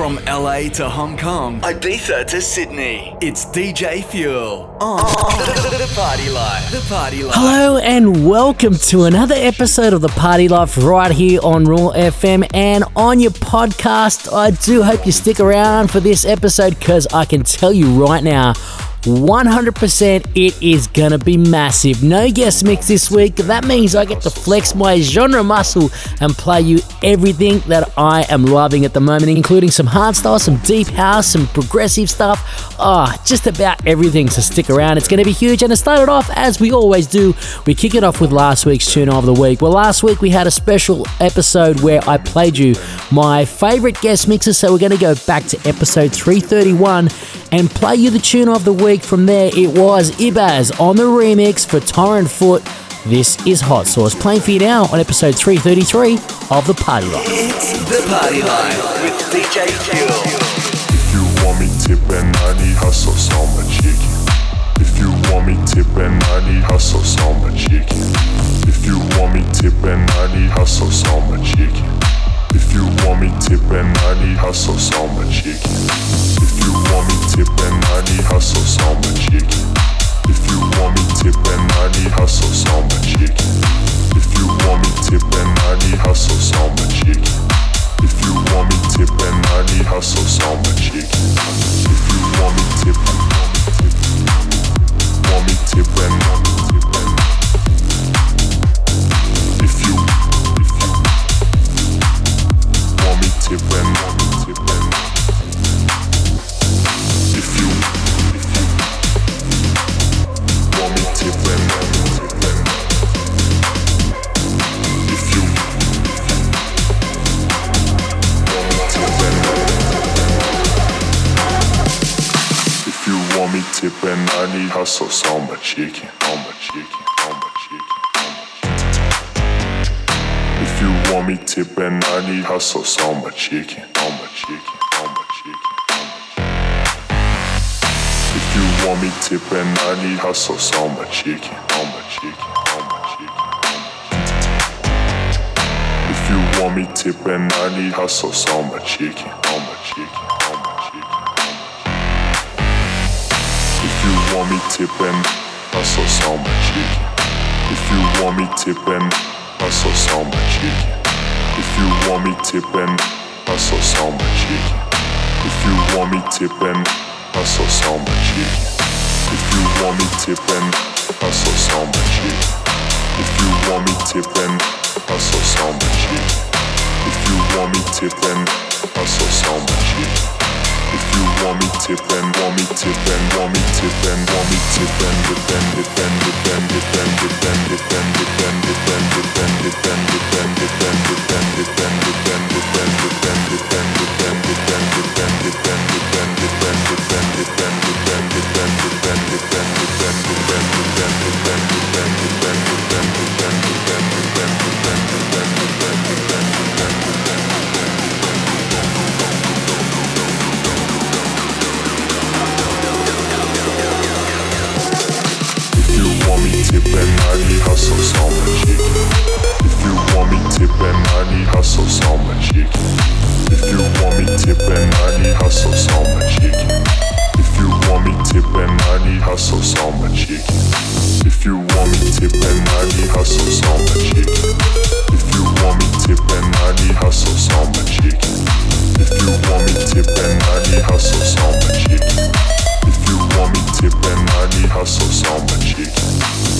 From LA to Hong Kong, Ibiza to Sydney, it's DJ Fuel on the, Party Life. The Party Life. Hello and welcome to another episode of the Party Life right here on Raw FM and on your podcast. I do hope you stick around for this episode because I can tell you right now 100% it is gonna be massive. No guest mix this week. That means I get to flex my genre muscle and play you everything that I am loving at the moment, including some hardstyle, some deep house, some progressive stuff. Ah, oh, just about everything. So stick around. It's gonna be huge. And to start it off, as we always do, we kick it off with last week's tune of the week. Well, last week we had a special episode where I played you my favorite guest mixes. So we're gonna go back to episode 331 and play you the tune of the week. From there, it was Ibazz on the remix for Torren Foot. This is Hot Sauce, playing for you now on episode 333 of The Party Life. It's The Party Life with DJ Fuel. If you want me tipping, I need hustle so much chicken. If you want me tipping, I need hustle so much chicken. If you want me tipping, I need hustle so much chicken. If you want me tipping, I need hustle so much chicken. If you want me tipping, I need hustle so much chicken. If you want me tipping, I need hustle so much chicken. If you want me tipping, I need hustle so much chicken. If you want me tipping, I need hustle so much chicken. If you want me tipping, want me tipping, want me tipping. Want me tipping, I need hustle so much chicken, so much chicken, Want me tipping, I need hustle so my chicken, so my chicken, so my chicken, on my chicken. If you want me tipping, I need hustle so my chicken, so my chicken, so my chicken. If you want me tipping, I need hustle so my chicken, so much chicken, so much chicken. If you want me tipping, hustle so much chicken. If you want me tipping, hustle so much chicken. If you want me tipping, hustle so much. If you want me tipping, hustle so much. If you want me tipping, hustle so much. If you want me tipping, hustle so much. If you want me tipping, hustle so much. If you hustle. If you want me I need hustle so much chicken. If you want me I need hustle so much chicken. If you want me I need hustle so much chicken. If you want me I need hustle so much chicken. If you want me I need hustle so much chicken. If you want me I need hustle so much chicken. If you want me so much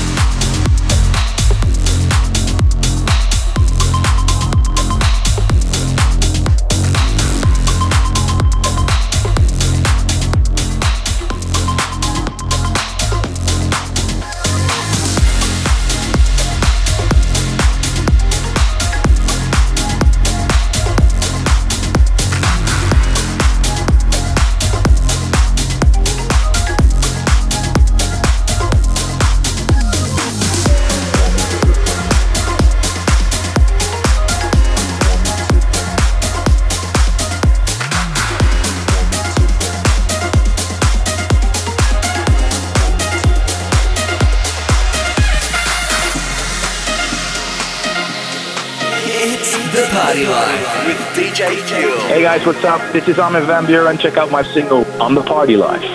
Hey guys, what's up? This is Armin van Buuren. Check out my single, On the Party Life.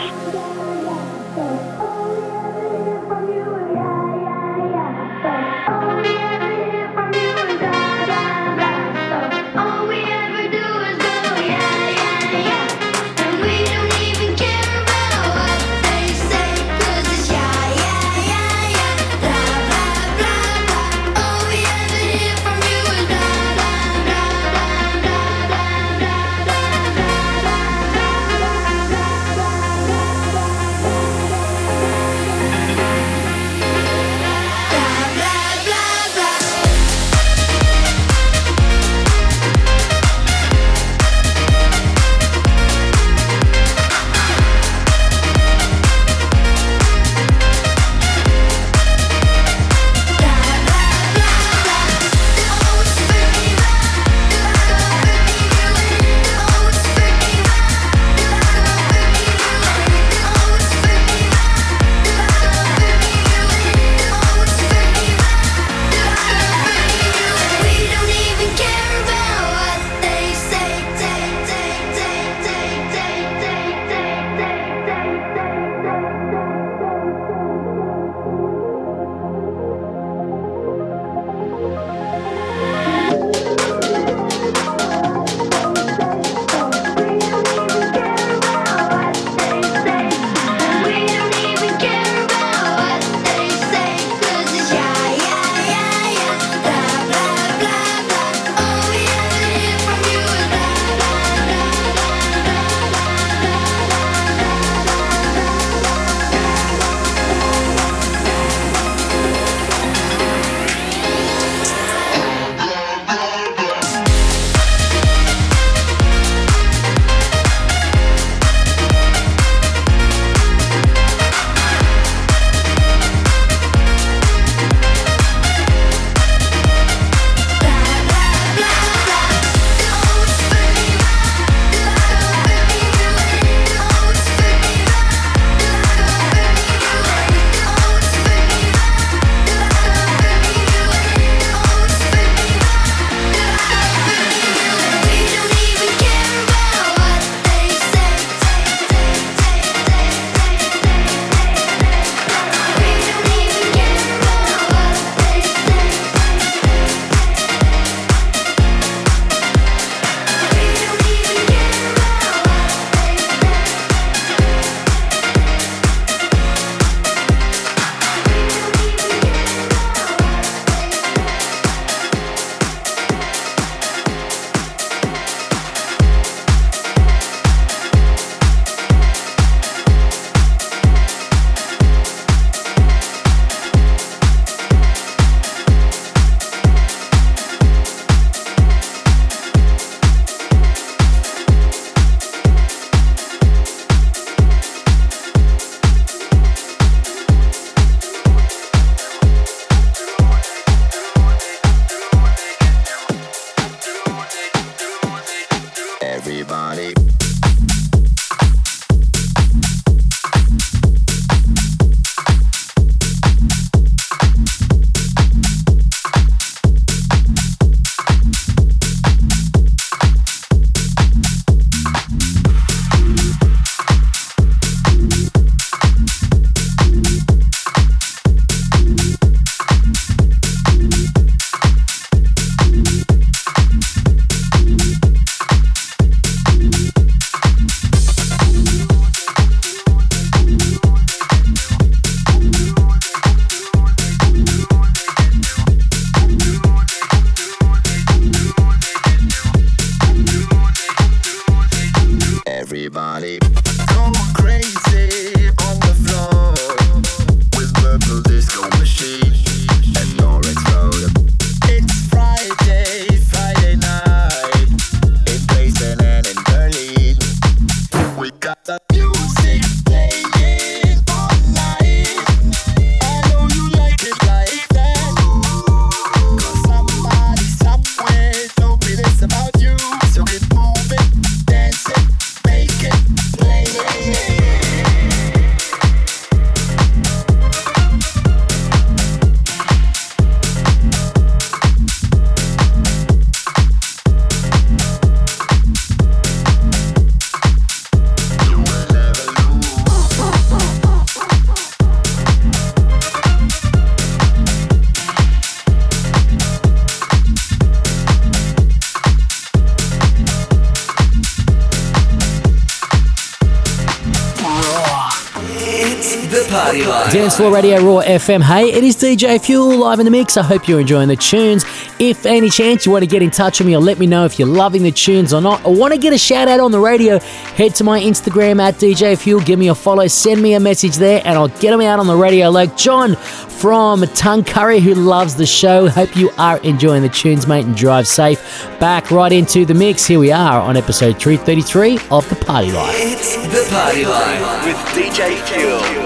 Dance Floor Radio Raw FM. Hey, it is DJ Fuel live in the mix. I hope you're enjoying the tunes. If any chance you want to get in touch with me or let me know if you're loving the tunes or not, or want to get a shout out on the radio, head to my Instagram at DJ Fuel. Give me a follow, send me a message there, and I'll get them out on the radio. Like John from Tongue Curry, who loves the show. Hope you are enjoying the tunes, mate, and drive safe. Back right into the mix. Here we are on episode 333 of The Party Life. It's The Party Life with DJ Fuel.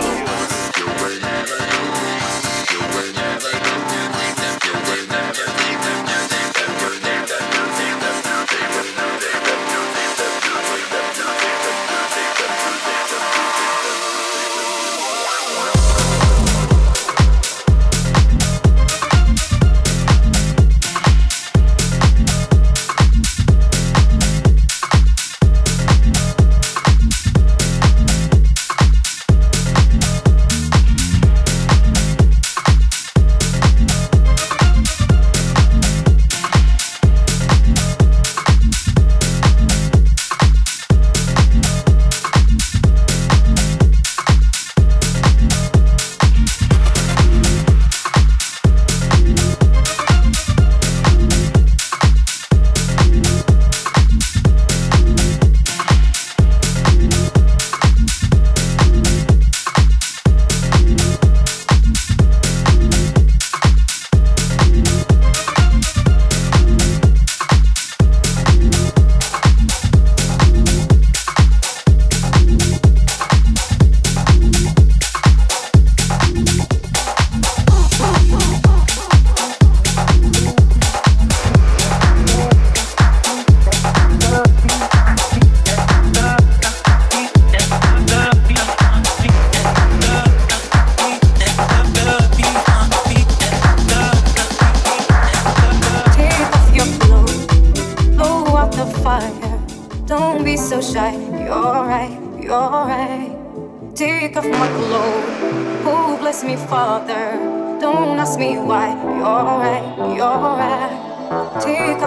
ask me, Father. Don't ask me why. You're right, you're right. Take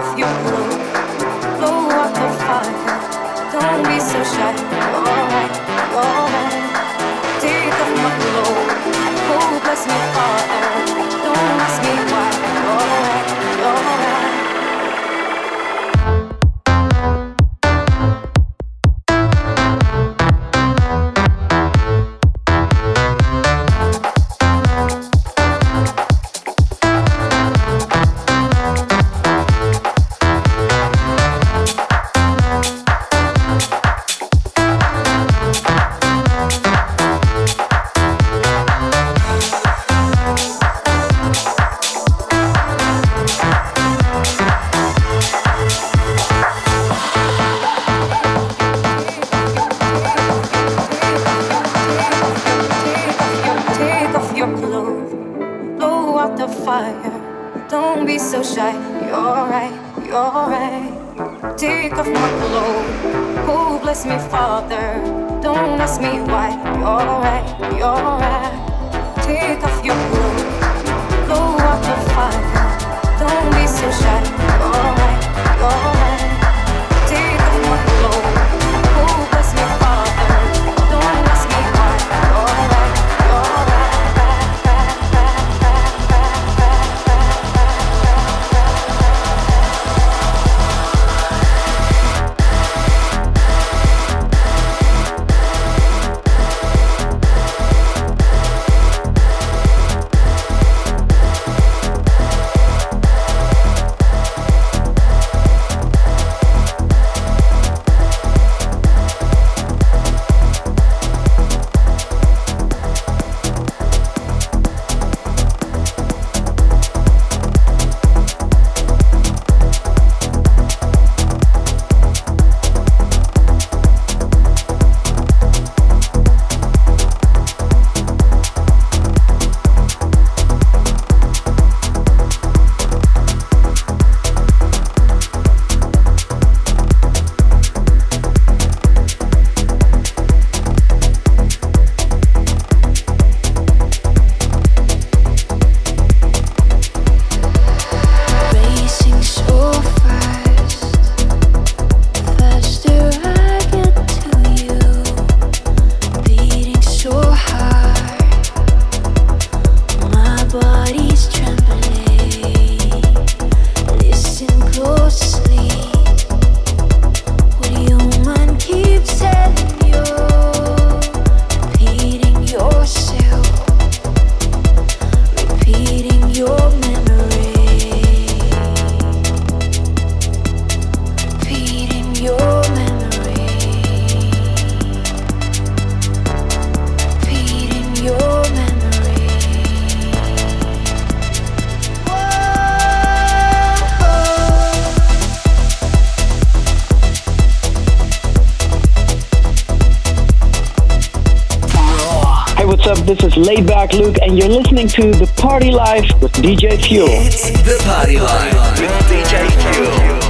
This is Laidback Luke, and you're listening to The Party Life with DJ Fuel. It's The Party Life with DJ Fuel.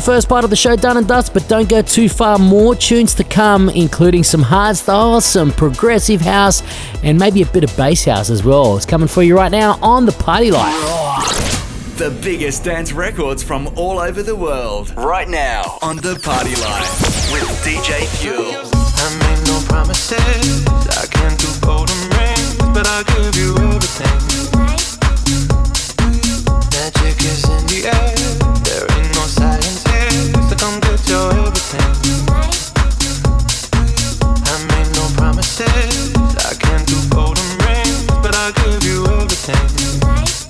The first part of the show done and dust, but don't go too far. More tunes to come, including some hard hardstyle, some progressive house, and maybe a bit of bass house as well. It's coming for you right now on The Party Life. The biggest dance records from all over the world. Right now on The Party Life with DJ Fuel. I made no promises. I can't do golden rings, but I'll give you everything. Magic is in the air. There ain't no silence I can't do golden rings, but I'll give you everything.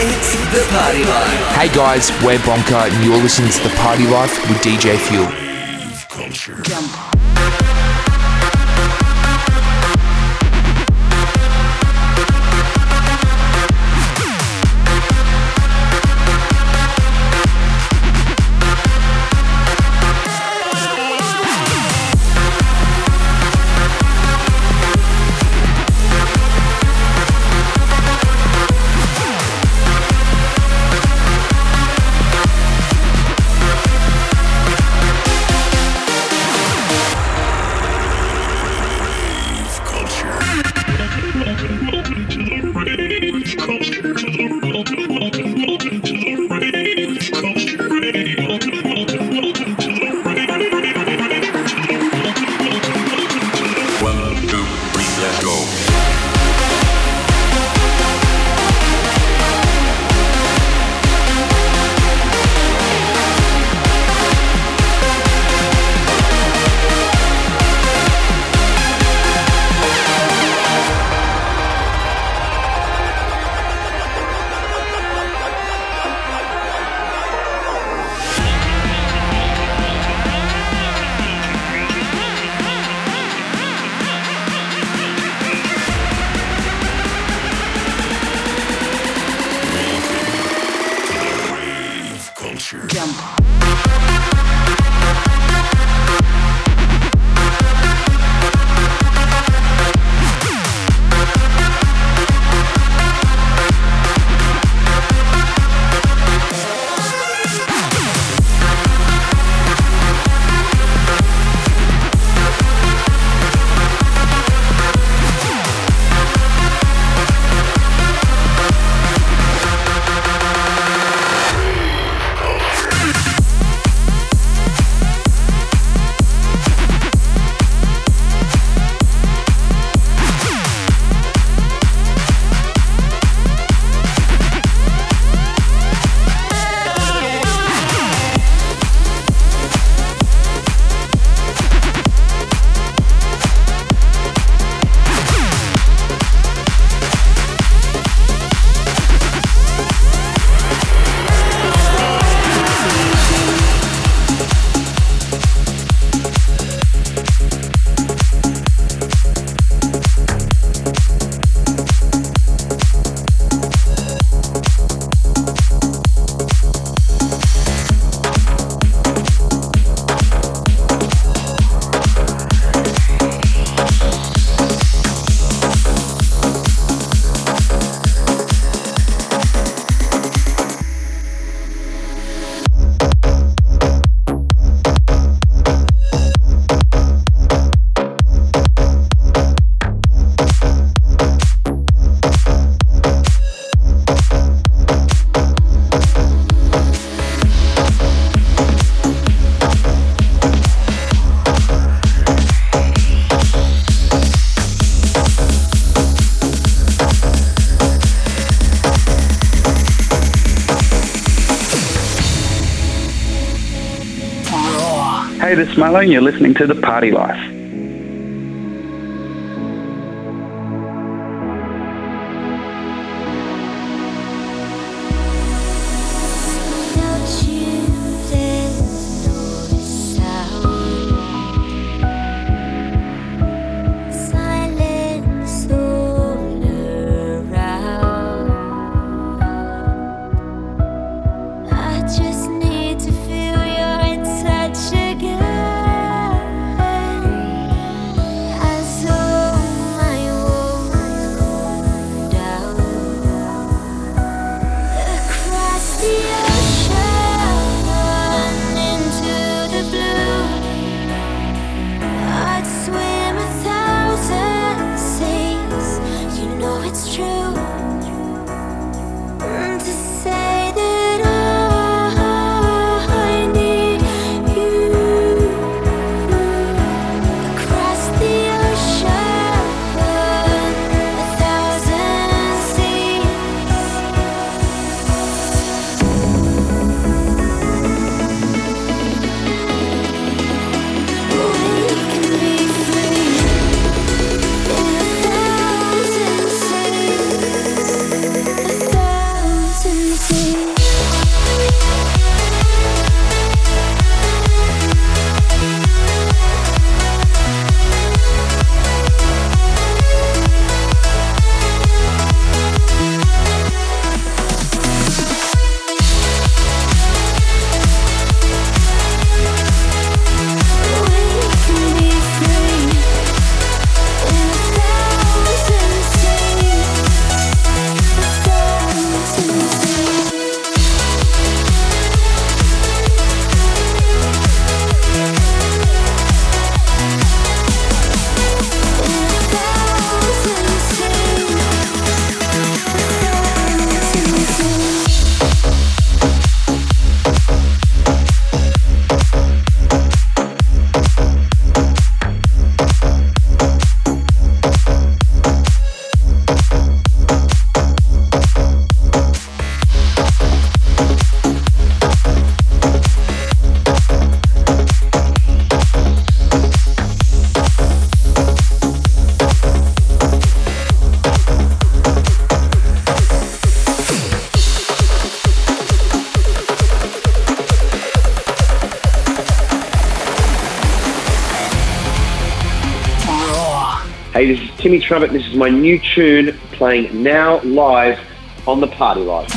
Hey guys, we're Bonka and you're listening to The Party Life with DJ Fuel. Jump. Hey, this is MaRLo, and you're listening to The Party Life. Timmy Trumpet. This is my new tune playing now live on the Party Life.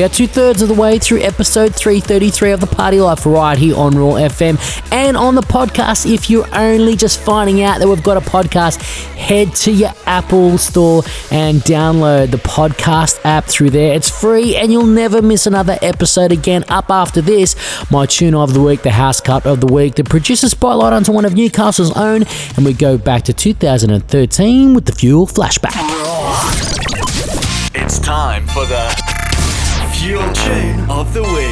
We are two thirds of the way through episode 333 of the Party Life right here on Raw FM and on the podcast. If you're only just finding out that we've got a podcast, head to your Apple store and download the podcast app through there. It's free and you'll never miss another episode again. Up after this, my tune of the week, the house cut of the week, the producer spotlight onto one of Newcastle's own, and we go back to 2013 with the Fuel Flashback. It's time for the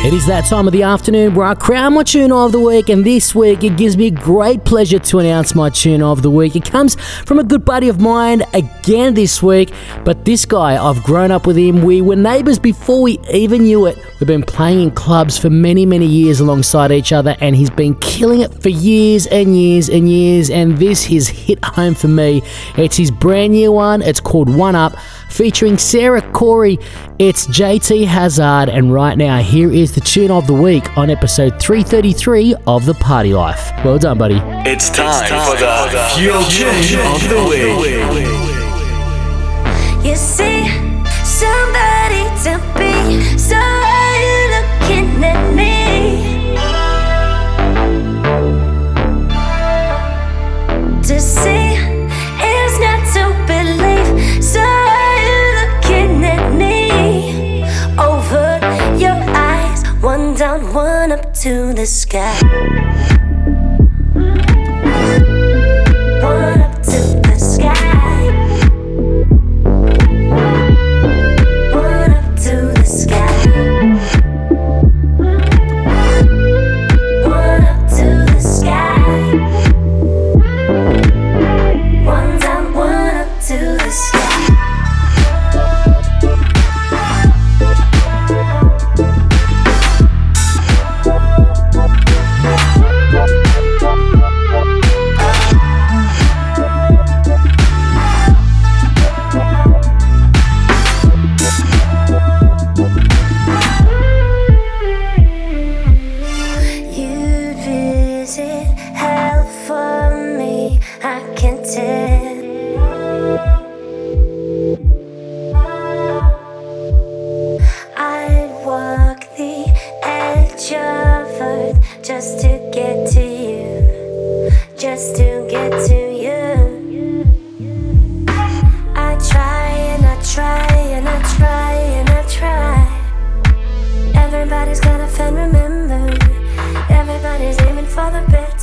It is that time of the afternoon where I crown my tune of the week, and this week it gives me great pleasure to announce my tune of the week. It comes from a good buddy of mine again this week, but this guy, I've grown up with him. We were neighbours before we even knew it. We've been playing in clubs for many, many years alongside each other, and he's been killing it for years and years and years. And this has hit home for me. It's his brand new one, it's called One Up featuring Sarah Corry. It's jayteehazard, and right now, here is the tune of the week on episode 333 of The Party Life. Well done, buddy. It's time, for the Fuel Tune of the Week. You see somebody to be, so are you looking at me? To see to the sky.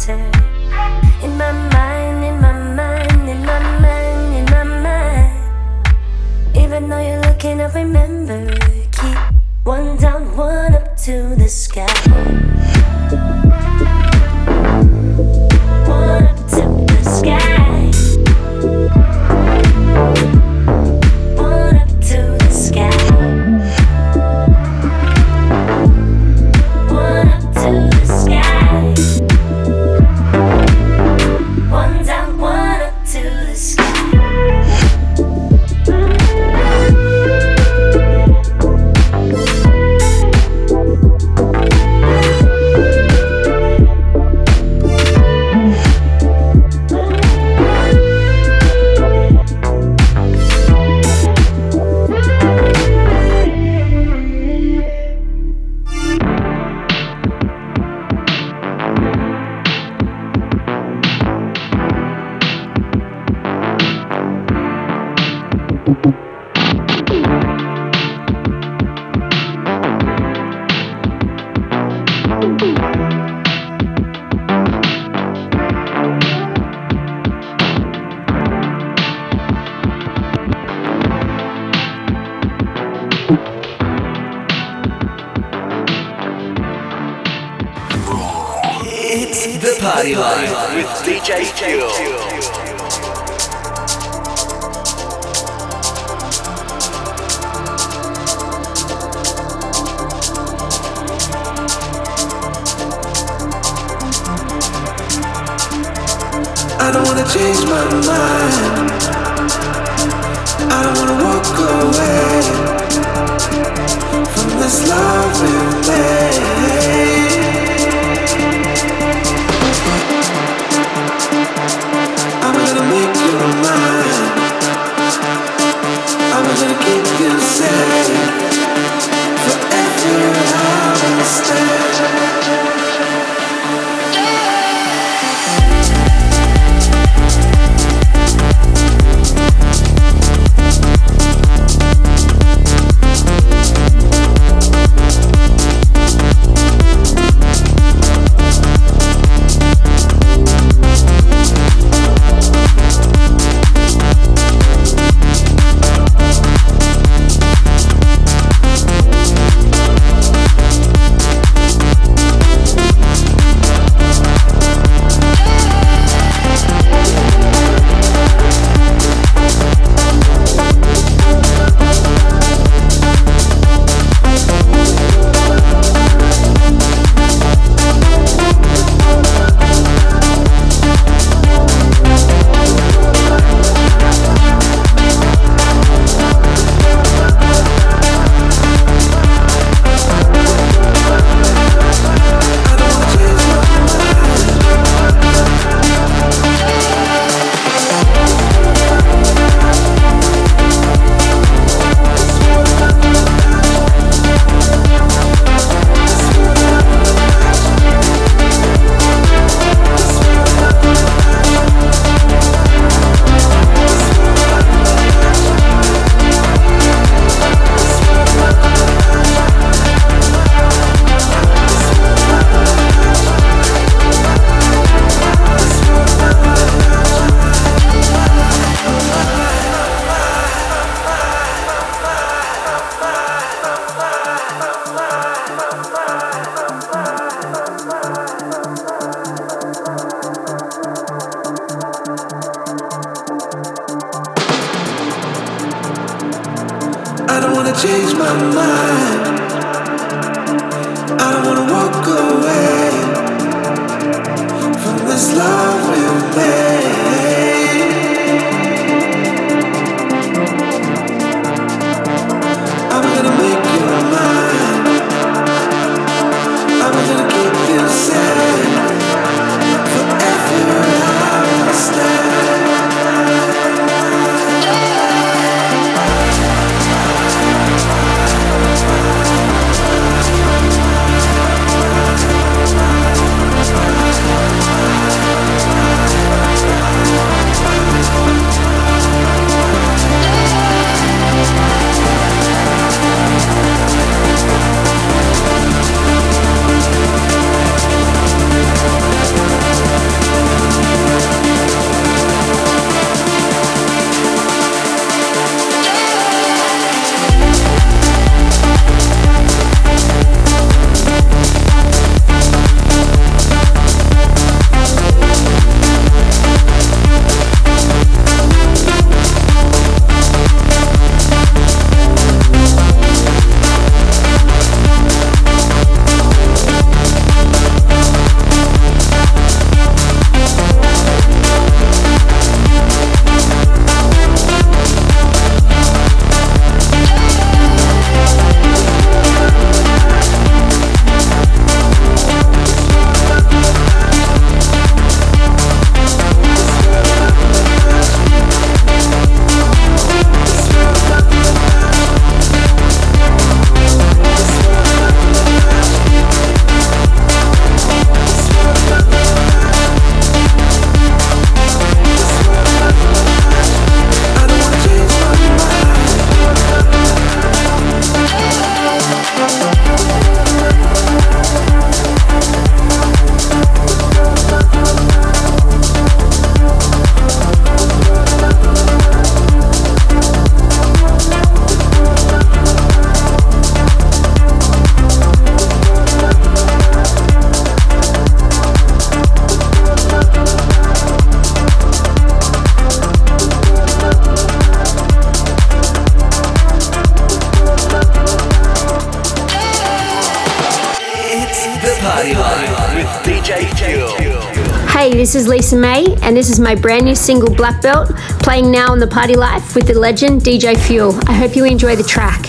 In my mind, in my mind, in my mind, in my mind. Even though you're looking up, remember, keep one down, one up to the sky. This love we made. And this is my brand new single Black Belt, playing now on the Party Life with the legend DJ Fuel. I hope you enjoy the track.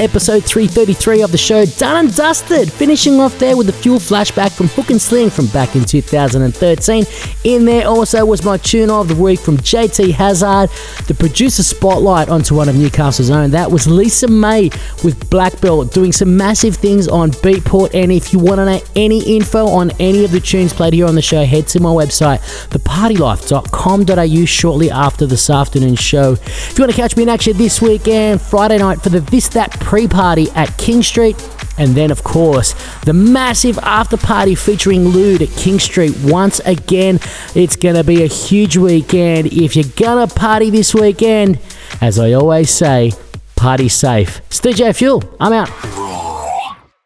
Episode 333 of the show done and dusted. Finishing off there with the fuel flashback from Hook and Sling from back in 2013. In there also was my tune of the week from jayteehazard, the producer spotlight onto one of Newcastle's own. That was Lisa May with Black Belt doing some massive things on Beatport. And if you want to know any info on any of the tunes played here on the show, head to my website, thepartylife.com.au, shortly after this afternoon show. If you want to catch me in action this weekend, Friday night for the This That pre party at King Street. And then, of course, the massive after party featuring Lude at King Street once again. It's going to be a huge weekend. If you're going to party this weekend, as I always say, party safe. It's DJ Fuel. I'm out.